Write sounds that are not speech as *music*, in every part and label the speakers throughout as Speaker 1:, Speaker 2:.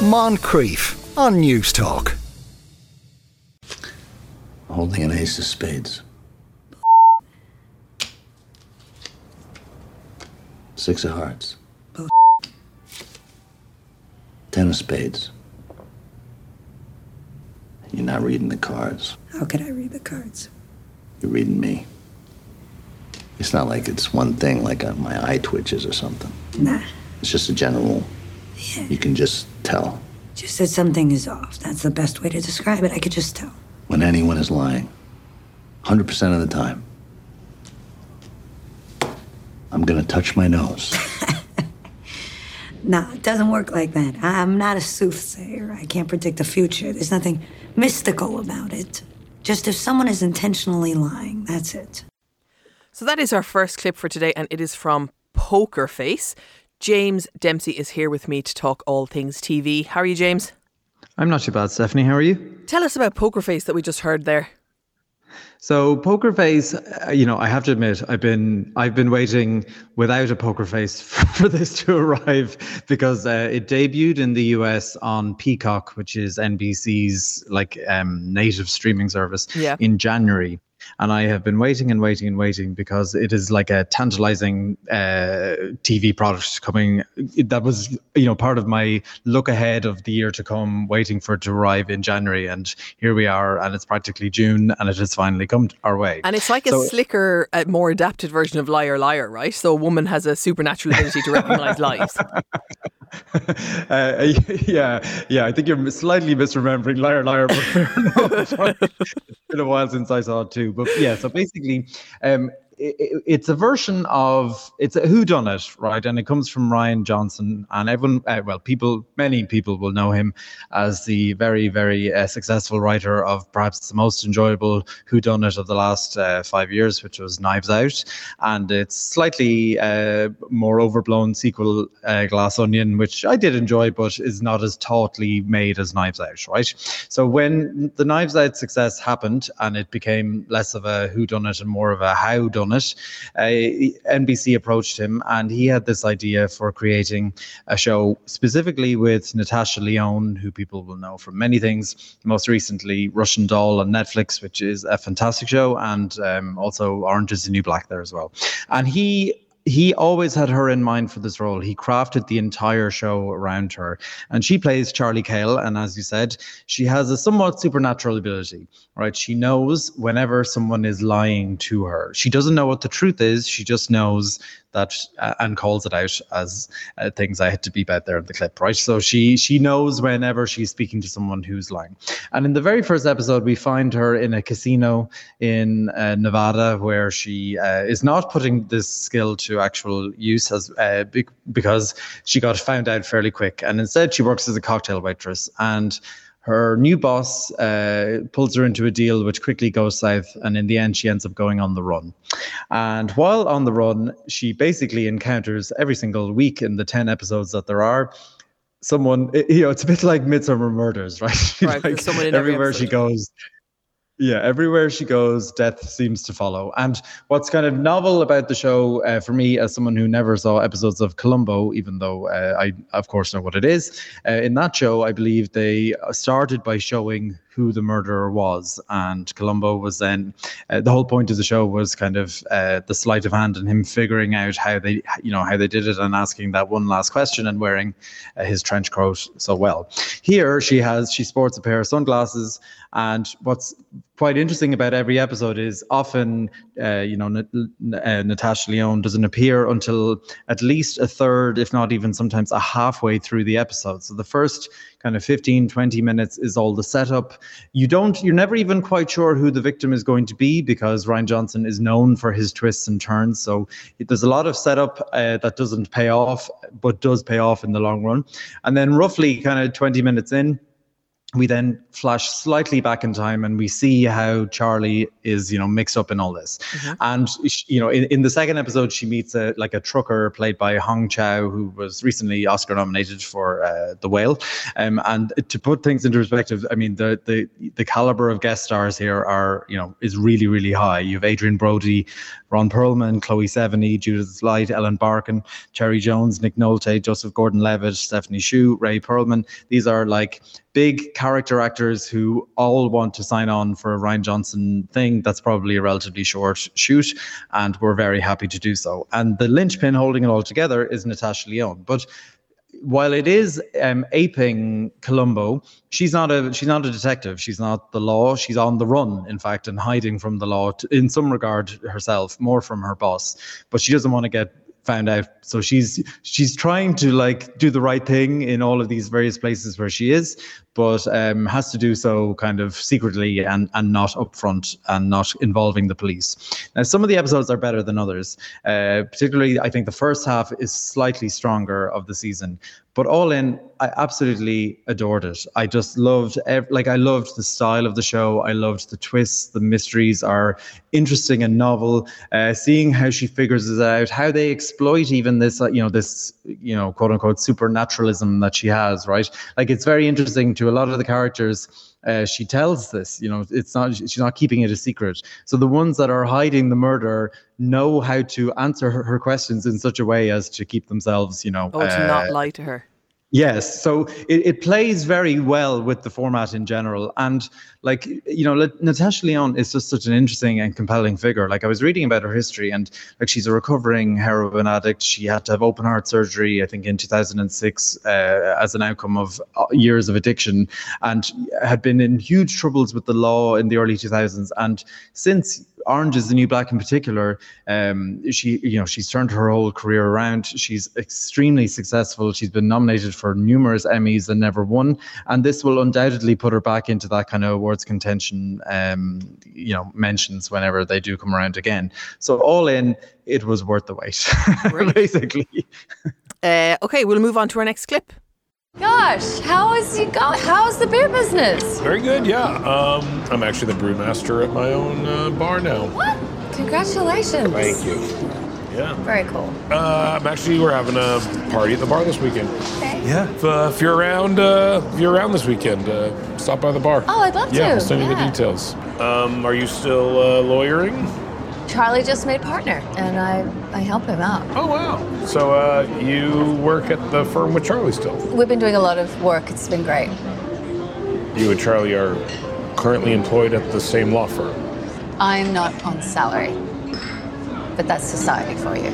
Speaker 1: Moncrieff on Newstalk.
Speaker 2: Holding an ace of spades. Six of hearts. Ten of spades. You're not reading the cards.
Speaker 3: How could I read the cards?
Speaker 2: You're reading me. It's not like it's one thing, like uh, my eye twitches or something.
Speaker 3: Nah,
Speaker 2: It's just a general. Yeah. You can just tell
Speaker 3: just that something is off. That's the best way to describe it. I could just tell.
Speaker 2: when anyone is lying. 100% of the time. I'm gonna touch my nose. *laughs*
Speaker 3: no, it doesn't work like that. I'm not a soothsayer. I can't predict the future. There's nothing mystical about it. Just if someone is intentionally lying, that's it.
Speaker 4: So that is our first clip for today, and it is from Poker Face. James Dempsey is here with me to talk all things TV. How are you, James?
Speaker 5: I'm not too bad, Stephanie. How are you?
Speaker 4: Tell us about Poker Face that we just heard there.
Speaker 5: So poker face, uh, you know, I have to admit, I've been I've been waiting without a poker face *laughs* for this to arrive because uh, it debuted in the US on Peacock, which is NBC's like um, native streaming service,
Speaker 4: Yeah.
Speaker 5: in January. And I have been waiting and waiting and waiting because it is like a tantalizing uh, TV product coming. That was, you know, part of my look ahead of the year to come, waiting for it to arrive in January. And here we are, and it's practically June, and it has finally come our way.
Speaker 4: And it's like a slicker, uh, more adapted version of Liar Liar, right? So a woman has a supernatural ability to recognize lies. *laughs* *laughs*
Speaker 5: uh, *laughs* yeah, yeah. I think you're slightly misremembering Liar Liar, *laughs* but it's been a while since I saw it too. But yeah, so basically, um, i i- it's a version of it's a Who Done It, right? And it comes from Rian Johnson, and everyone, uh, well, people, many people will know him as the very, very uh, successful writer of perhaps the most enjoyable Who Done It of the last uh, five years, which was Knives Out, and it's slightly uh, more overblown sequel, uh, Glass Onion, which I did enjoy, but is not as tautly made as Knives Out, right? So when the Knives Out success happened and it became less of a who done it and more of a how done it, uh, NBC approached him and he had this idea for creating a show specifically with Natasha Lyonne, who people will know from many things, most recently Russian Doll on Netflix, which is a fantastic show, and um, also Orange is the New Black there as well. And he he always had her in mind for this role. He crafted the entire show around her. And she plays Charlie Cale. And as you said, she has a somewhat supernatural ability, right? She knows whenever someone is lying to her. She doesn't know what the truth is. She just knows that uh, and calls it out as uh, things I had to beep out there in the clip, right? So she she knows whenever she's speaking to someone who's lying. And in the very first episode, we find her in a casino in uh, Nevada where she uh, is not putting this skill to actual use as uh, be- because she got found out fairly quick, and instead she works as a cocktail waitress and. Her new boss uh, pulls her into a deal which quickly goes south, and in the end, she ends up going on the run. And while on the run, she basically encounters every single week in the 10 episodes that there are someone, you know, it's a bit like Midsomer Murders, *laughs* right?
Speaker 4: Right,
Speaker 5: like
Speaker 4: someone in every
Speaker 5: everywhere she goes. Yeah, everywhere she goes, death seems to follow. And what's kind of novel about the show uh, for me, as someone who never saw episodes of Columbo, even though uh, I, of course, know what it is, uh, in that show, I believe they started by showing who the murderer was. And Columbo was then, uh, the whole point of the show was kind of uh, the sleight of hand and him figuring out how they, you know, how they did it and asking that one last question and wearing uh, his trench coat so well. Here, she has, she sports a pair of sunglasses. And what's quite interesting about every episode is often, uh, you know, N- uh, Natasha Lyonne doesn't appear until at least a third, if not even sometimes a halfway through the episode. So the first kind of 15, 20 minutes is all the setup. You don't, you're never even quite sure who the victim is going to be because Rian Johnson is known for his twists and turns. So there's a lot of setup uh, that doesn't pay off, but does pay off in the long run. And then roughly kind of 20 minutes in, we then flash slightly back in time and we see how Charlie is, you know, mixed up in all this. Mm-hmm. And, you know, in, in the second episode, she meets a, like a trucker played by Hong Chau, who was recently Oscar nominated for uh, The Whale. Um, and to put things into perspective, I mean, the, the, the caliber of guest stars here are, you know, is really, really high. You have Adrien Brody, Ron Perlman, Chloe Sevigny, Judith Light, Ellen Barkin, Cherry Jones, Nick Nolte, Joseph Gordon-Levitt, Stephanie Hsu, Rhea Perlman. These are like big character actors who all want to sign on for a Rian Johnson thing. That's probably a relatively short shoot, and we're very happy to do so. And the linchpin holding it all together is Natasha Lyonne. But while it is um, aping Columbo, she's not a she's not a detective. She's not the law. She's on the run, in fact, and hiding from the law to, in some regard herself, more from her boss. But she doesn't want to get found out. So she's she's trying to like do the right thing in all of these various places where she is, but um, has to do so kind of secretly and and not upfront and not involving the police. Now, some of the episodes are better than others. Uh, particularly, I think the first half is slightly stronger of the season. But all in, I absolutely adored it. I just loved, like, I loved the style of the show. I loved the twists. The mysteries are interesting and novel. Uh, seeing how she figures it out, how they exploit even this, uh, you know, this, you know, quote unquote supernaturalism that she has, right? Like, it's very interesting to a lot of the characters. Uh, she tells this, you know, it's not, she's not keeping it a secret. So the ones that are hiding the murder know how to answer her, her questions in such a way as to keep themselves, you know,
Speaker 4: oh, to uh, not lie to her.
Speaker 5: Yes, so it, it plays very well with the format in general, and like you know, Natasha Lyonne is just such an interesting and compelling figure. Like I was reading about her history, and like she's a recovering heroin addict. She had to have open heart surgery, I think, in 2006, uh, as an outcome of uh, years of addiction, and had been in huge troubles with the law in the early 2000s. And since Orange is the New Black in particular, um, she you know she's turned her whole career around. She's extremely successful. She's been nominated for numerous Emmys and never won, and this will undoubtedly put her back into that kind of awards contention. Um, you know, mentions whenever they do come around again. So all in, it was worth the wait, *laughs* basically. *laughs*
Speaker 4: Uh, okay, we'll move on to our next clip.
Speaker 6: Gosh, how is you go? How's the beer business?
Speaker 7: Very good, yeah. Um, I'm actually the brewmaster at my own uh, bar now.
Speaker 6: What? Congratulations.
Speaker 7: Thank you. Yeah.
Speaker 6: Very cool.
Speaker 7: Uh, I'm actually we're having a party at the bar this weekend.
Speaker 6: Okay.
Speaker 7: Yeah. If, uh, if you're around, uh, if you're around this weekend, uh, stop by the bar.
Speaker 6: Oh, I'd love to.
Speaker 7: yeah,
Speaker 6: to.
Speaker 7: I'll send you the details. Um, are you still uh, lawyering?
Speaker 6: Charlie just made partner, and I I help him out.
Speaker 7: Oh wow. So uh, you work at the firm with Charlie still?
Speaker 6: We've been doing a lot of work. It's been great.
Speaker 7: You and Charlie are currently employed at the same law firm.
Speaker 6: I'm not on salary, but that's society for you.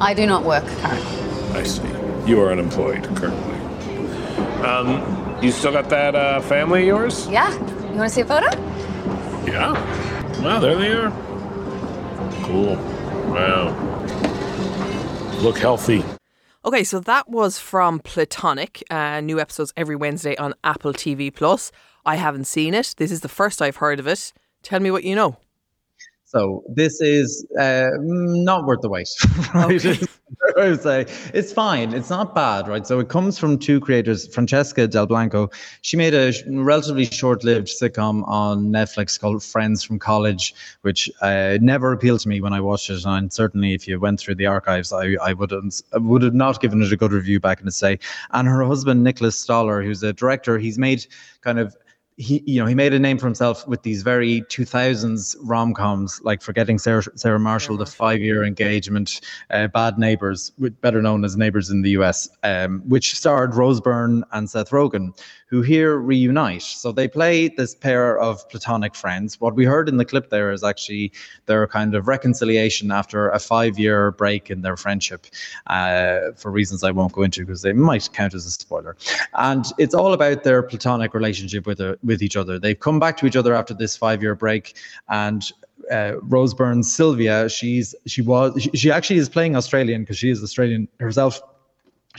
Speaker 6: I do not work currently.
Speaker 7: I see. You are unemployed currently. Um, you still got that uh, family of yours?
Speaker 6: Yeah. You want to see a photo?
Speaker 7: Yeah. Wow, there they are. Cool. Wow. Look healthy.
Speaker 4: Okay, so that was from Platonic. Uh, new episodes every Wednesday on Apple TV Plus. I haven't seen it. This is the first I've heard of it. Tell me what you know.
Speaker 5: So this is uh, not worth the wait, *laughs* right?
Speaker 4: Okay.
Speaker 5: I would say it's fine. It's not bad, right? So it comes from two creators, Francesca Delbanco. She made a relatively short-lived sitcom on Netflix called Friends from College, which uh, never appealed to me when I watched it. And certainly, if you went through the archives, I, I wouldn't I would have not given it a good review back in the day. And her husband Nicholas Stoller, who's a director, he's made kind of he you know he made a name for himself with these very 2000s rom-coms like forgetting sarah, sarah marshall the five-year engagement uh, bad neighbors better known as neighbors in the us um, which starred rose byrne and seth rogen who here reunite so they play this pair of platonic friends what we heard in the clip there is actually their kind of reconciliation after a five-year break in their friendship uh, for reasons i won't go into because they might count as a spoiler and it's all about their platonic relationship with uh, with each other. They've come back to each other after this five year break, and uh, Rose Byrne's Sylvia, she's she was she, she actually is playing Australian because she is Australian herself.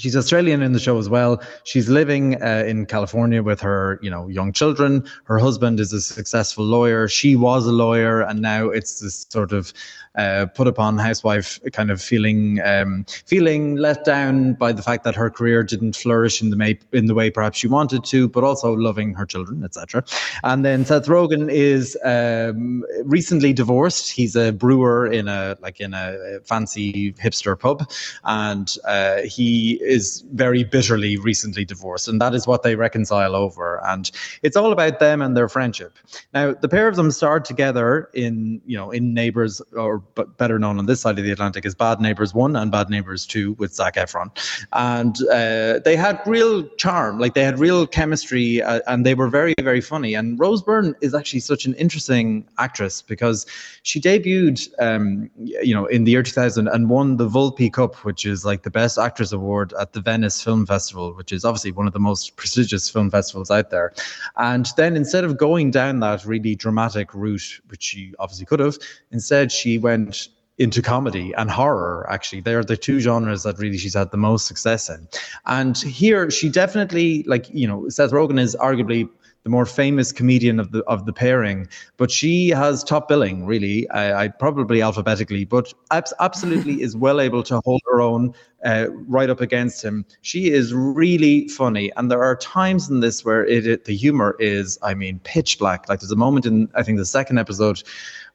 Speaker 5: She's Australian in the show as well. She's living uh, in California with her, you know, young children. Her husband is a successful lawyer. She was a lawyer, and now it's this sort of uh, put upon housewife kind of feeling um, feeling let down by the fact that her career didn't flourish in the may, in the way perhaps she wanted to, but also loving her children, etc. And then Seth Rogen is um, recently divorced. He's a brewer in a like in a fancy hipster pub, and uh, he is very bitterly recently divorced, and that is what they reconcile over. And it's all about them and their friendship. Now, the pair of them starred together in you know in Neighbours or better known on this side of the Atlantic as Bad Neighbors One and Bad Neighbors Two with Zac Efron, and uh, they had real charm, like they had real chemistry, uh, and they were very very funny. And Rose Byrne is actually such an interesting actress because she debuted, um, you know, in the year 2000 and won the Volpi Cup, which is like the best actress award at the Venice Film Festival, which is obviously one of the most prestigious film festivals out there. And then instead of going down that really dramatic route, which she obviously could have, instead she went into comedy and horror actually they're the two genres that really she's had the most success in and here she definitely like you know seth rogen is arguably the more famous comedian of the of the pairing but she has top billing really. I, I probably alphabetically but abs- absolutely is well able to hold her own uh, right up against him. She is really funny and there are times in this where it, it the humor is i mean pitch black. Like there's a moment in i think the second episode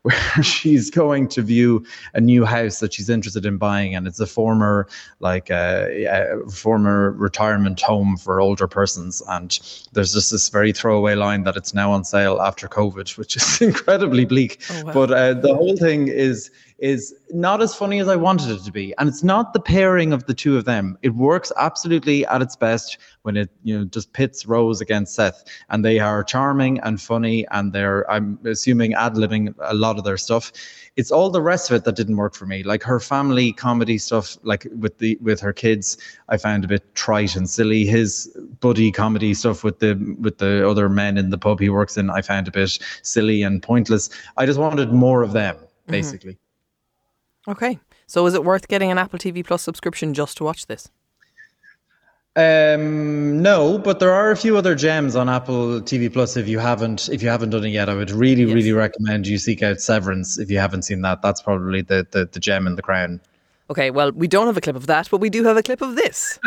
Speaker 5: where *laughs* she's going to view a new house that she's interested in buying, and it's a former like uh, a former retirement home for older persons. And there's just this very throwaway line that it's now on sale after COVID, which is *laughs* incredibly bleak. Oh, wow. But uh, the whole thing is is not as funny as I wanted it to be. And it's not the pairing of the two of them. It works absolutely at its best when it, you know, just pits Rose against Seth. And they are charming and funny and they're, I'm assuming, ad libbing a lot of their stuff. It's all the rest of it that didn't work for me. Like her family comedy stuff, like with the with her kids, I found a bit trite and silly. His buddy comedy stuff with the with the other men in the pub he works in, I found a bit silly and pointless. I just wanted more of them, mm-hmm. basically. Mm-hmm.
Speaker 4: Okay. So is it worth getting an Apple TV Plus subscription just to watch this?
Speaker 5: Um, no, but there are a few other gems on Apple TV Plus. If you haven't, if you haven't done it yet, I would really, yes. really recommend you seek out Severance. If you haven't seen that, that's probably the the, the gem in the crown.
Speaker 4: Okay, well, we don't have a clip of that, but we do have a clip of this.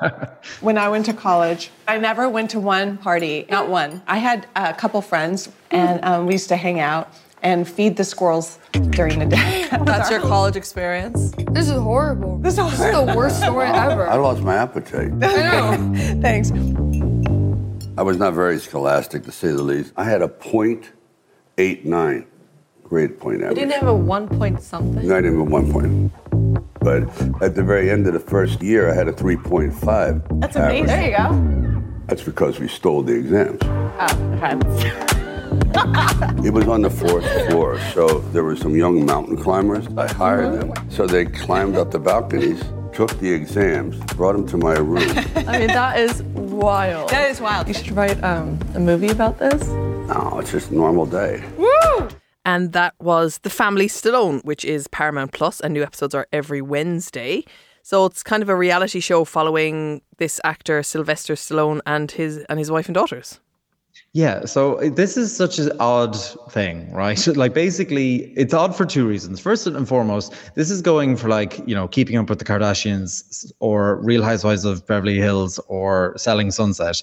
Speaker 4: *laughs*
Speaker 8: when I went to college, I never went to one party, not one. I had a couple friends, and um, we used to hang out and feed the squirrels during the day. *laughs*
Speaker 4: That's your college experience?
Speaker 9: This is horrible.
Speaker 8: This is,
Speaker 9: this is the worst story *laughs* ever.
Speaker 10: I lost my appetite. *laughs*
Speaker 8: I know. Thanks.
Speaker 10: I was not very scholastic, to say the least. I had a point eight nine, grade point average.
Speaker 8: You didn't have a one point something?
Speaker 10: No, I didn't even one point. But at the very end of the first year, I had a 3.5.
Speaker 8: That's amazing. There you go.
Speaker 10: That's because we stole the exams.
Speaker 8: Ah, oh, okay.
Speaker 10: It was on the fourth floor, so there were some young mountain climbers. I hired them. So they climbed up the balconies, took the exams, brought them to my room.
Speaker 8: I mean, that is wild. That is wild. You should write um, a movie about this.
Speaker 10: No, it's just a normal day.
Speaker 4: Woo! And that was The Family Stallone, which is Paramount Plus, and new episodes are every Wednesday. So it's kind of a reality show following this actor Sylvester Stallone and his and his wife and daughters.
Speaker 5: Yeah, so uh, this is such an odd thing, right? *laughs* like basically it's odd for two reasons. First and foremost, this is going for like, you know, keeping up with the Kardashians or Real Housewives of Beverly Hills or Selling Sunset.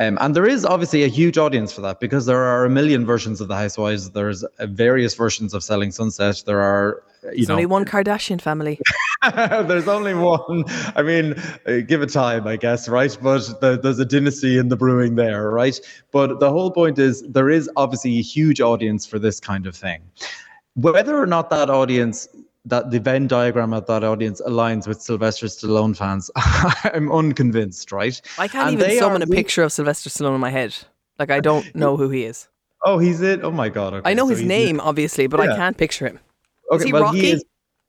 Speaker 5: Um, and there is obviously a huge audience for that because there are a million versions of the Housewives. There's various versions of Selling Sunset. There are, uh, you
Speaker 4: There's
Speaker 5: know,
Speaker 4: only one Kardashian family. *laughs* *laughs*
Speaker 5: there's only one. I mean, uh, give it time, I guess, right? But the, there's a dynasty in the brewing there, right? But the whole point is there is obviously a huge audience for this kind of thing. Whether or not that audience that the Venn diagram of that audience aligns with Sylvester Stallone fans, *laughs* I'm unconvinced, right?
Speaker 4: I can't and even summon a picture of Sylvester Stallone in my head. Like I don't know who he is.
Speaker 5: Oh, he's it. Oh my god.
Speaker 4: Okay. I know so his name, it. obviously, but yeah. I can't picture him. Okay, is he
Speaker 5: well,
Speaker 4: Rocky?
Speaker 5: He is,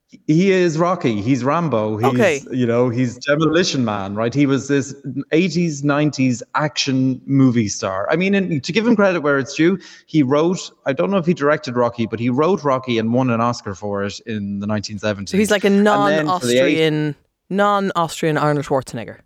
Speaker 5: he is Rocky. He's Rambo. He's,
Speaker 4: okay.
Speaker 5: you know, he's Demolition Man, right? He was this 80s, 90s action movie star. I mean, in, to give him credit where it's due, he wrote, I don't know if he directed Rocky, but he wrote Rocky and won an Oscar for it in the 1970s.
Speaker 4: So he's like a non Austrian non-Austrian Arnold Schwarzenegger.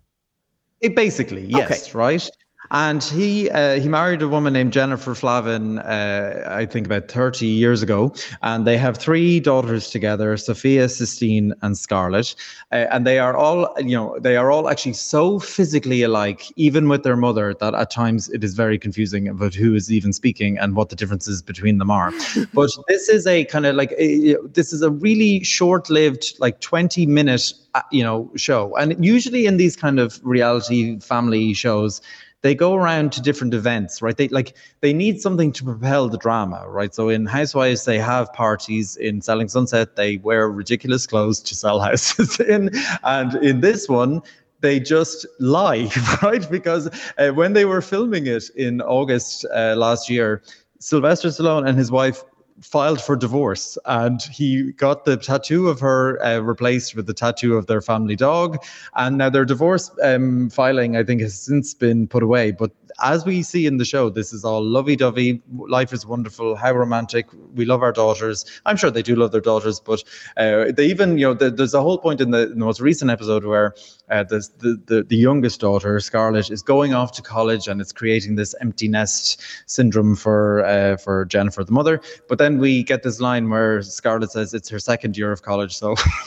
Speaker 5: It basically, yes, right. And he uh, he married a woman named Jennifer Flavin, uh, I think about 30 years ago. And they have three daughters together, Sophia, Sistine, and Scarlett. Uh, and they are all, you know, they are all actually so physically alike, even with their mother, that at times it is very confusing about who is even speaking and what the differences between them are. *laughs* but this is a kind of like, a, this is a really short-lived, like 20 minute, uh, you know, show. And usually in these kind of reality family shows, they go around to different events, right? They like they need something to propel the drama, right? So in Housewives, they have parties. In Selling Sunset, they wear ridiculous clothes to sell houses *laughs* in, and in this one. They just lie, *laughs* right? Because uh, when they were filming it in August uh, last year, Sylvester Stallone and his wife filed for divorce and he got the tattoo of her uh, replaced with the tattoo of their family dog and now their divorce um, filing i think has since been put away but as we see in the show, this is all lovey dovey. Life is wonderful. How romantic. We love our daughters. I'm sure they do love their daughters, but uh, they even, you know, the, there's a whole point in the, in the most recent episode where uh, the, the, the youngest daughter, Scarlett, is going off to college and it's creating this empty nest syndrome for, uh, for Jennifer, the mother. But then we get this line where Scarlett says it's her second year of college. So *laughs*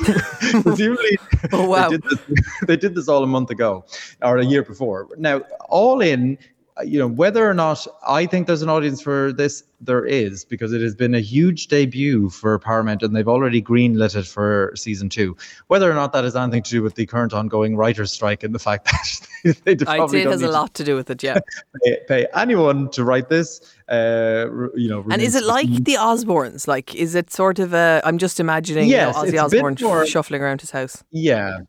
Speaker 5: presumably
Speaker 4: oh, wow.
Speaker 5: they, did this, *laughs* they did this all a month ago or a year before. Now, all in, you know whether or not I think there's an audience for this, there is because it has been a huge debut for Paramount and they've already greenlit it for season two. Whether or not that has anything to do with the current ongoing writers' strike and the fact *laughs* that they
Speaker 4: I'd say it has a lot to do with it. Yeah, *laughs*
Speaker 5: pay, pay, anyone to write this, uh, you know.
Speaker 4: And is it like the Osbournes? Like, is it sort of a? I'm just imagining
Speaker 5: yes,
Speaker 4: you know, Ozzy Osbourne more, shuffling around his house.
Speaker 5: Yeah,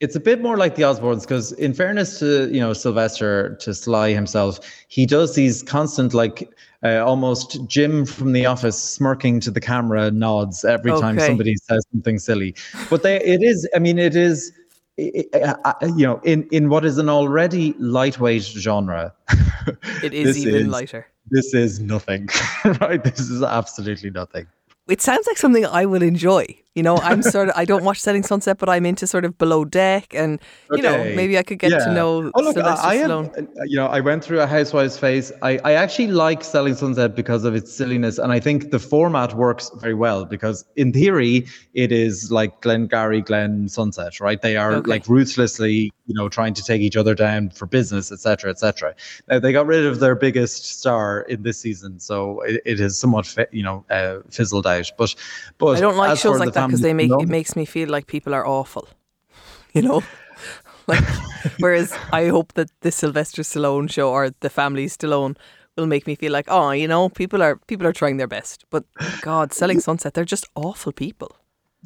Speaker 5: it's a bit more like the Osbournes because, in fairness to you know Sylvester to Sly himself, he does these constant like uh, almost Jim from The Office smirking to the camera nods every okay. time somebody says something silly. But they, it is, I mean, it is. Uh, uh, you know, in, in what is an already lightweight genre, *laughs*
Speaker 4: it is even is, lighter.
Speaker 5: This is nothing, *laughs* right? This is absolutely nothing
Speaker 4: it sounds like something I will enjoy. You know, I'm sort of I don't *laughs* watch Selling Sunset, but I'm into sort of Below Deck, and you okay. know maybe I could get yeah. to know.
Speaker 5: Oh look,
Speaker 4: Sylvester
Speaker 5: I,
Speaker 4: am.
Speaker 5: Uh, you know, I went through a Housewives phase. I I actually like Selling Sunset because of its silliness, and I think the format works very well because in theory it is like Glengarry, Glen Sunset, right? They are okay. like ruthlessly, you know, trying to take each other down for business, etc., etc. Now they got rid of their biggest star in this season, so it, it is somewhat, you know, uh, fizzled out. But but
Speaker 4: I don't like shows like that that because they make it makes me feel like people are awful. *laughs* You know, *laughs* like whereas I hope that the Sylvester Stallone show or the Family Stallone will make me feel like oh, you know, people are people are trying their best. But God, Selling Sunset, they're just awful people.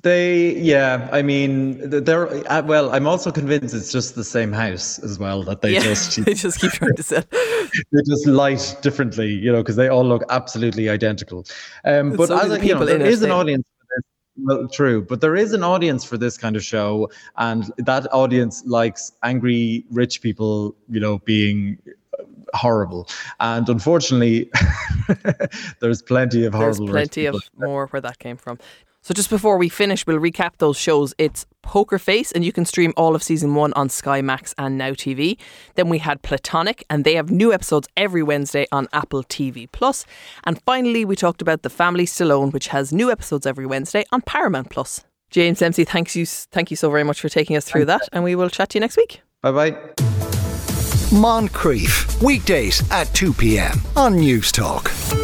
Speaker 5: They, yeah, I mean, they're uh, well. I'm also convinced it's just the same house as well. That they
Speaker 4: yeah,
Speaker 5: just *laughs*
Speaker 4: they just keep trying to sell.
Speaker 5: they just light differently, you know, because they all look absolutely identical. Um, but so as a, you know, there is an audience well, true, but there is an audience for this kind of show, and that audience likes angry rich people, you know, being horrible. And unfortunately, *laughs* there's plenty of horrible.
Speaker 4: There's plenty of more where that came from. So just before we finish, we'll recap those shows. It's Poker Face, and you can stream all of season one on Sky Max and Now TV. Then we had Platonic, and they have new episodes every Wednesday on Apple TV Plus. And finally, we talked about The Family Stallone, which has new episodes every Wednesday on Paramount Plus. James Dempsey, thanks you, thank you so very much for taking us through that, and we will chat to you next week.
Speaker 5: Bye bye.
Speaker 1: Moncrieff, weekdays at 2 p.m. on Newstalk.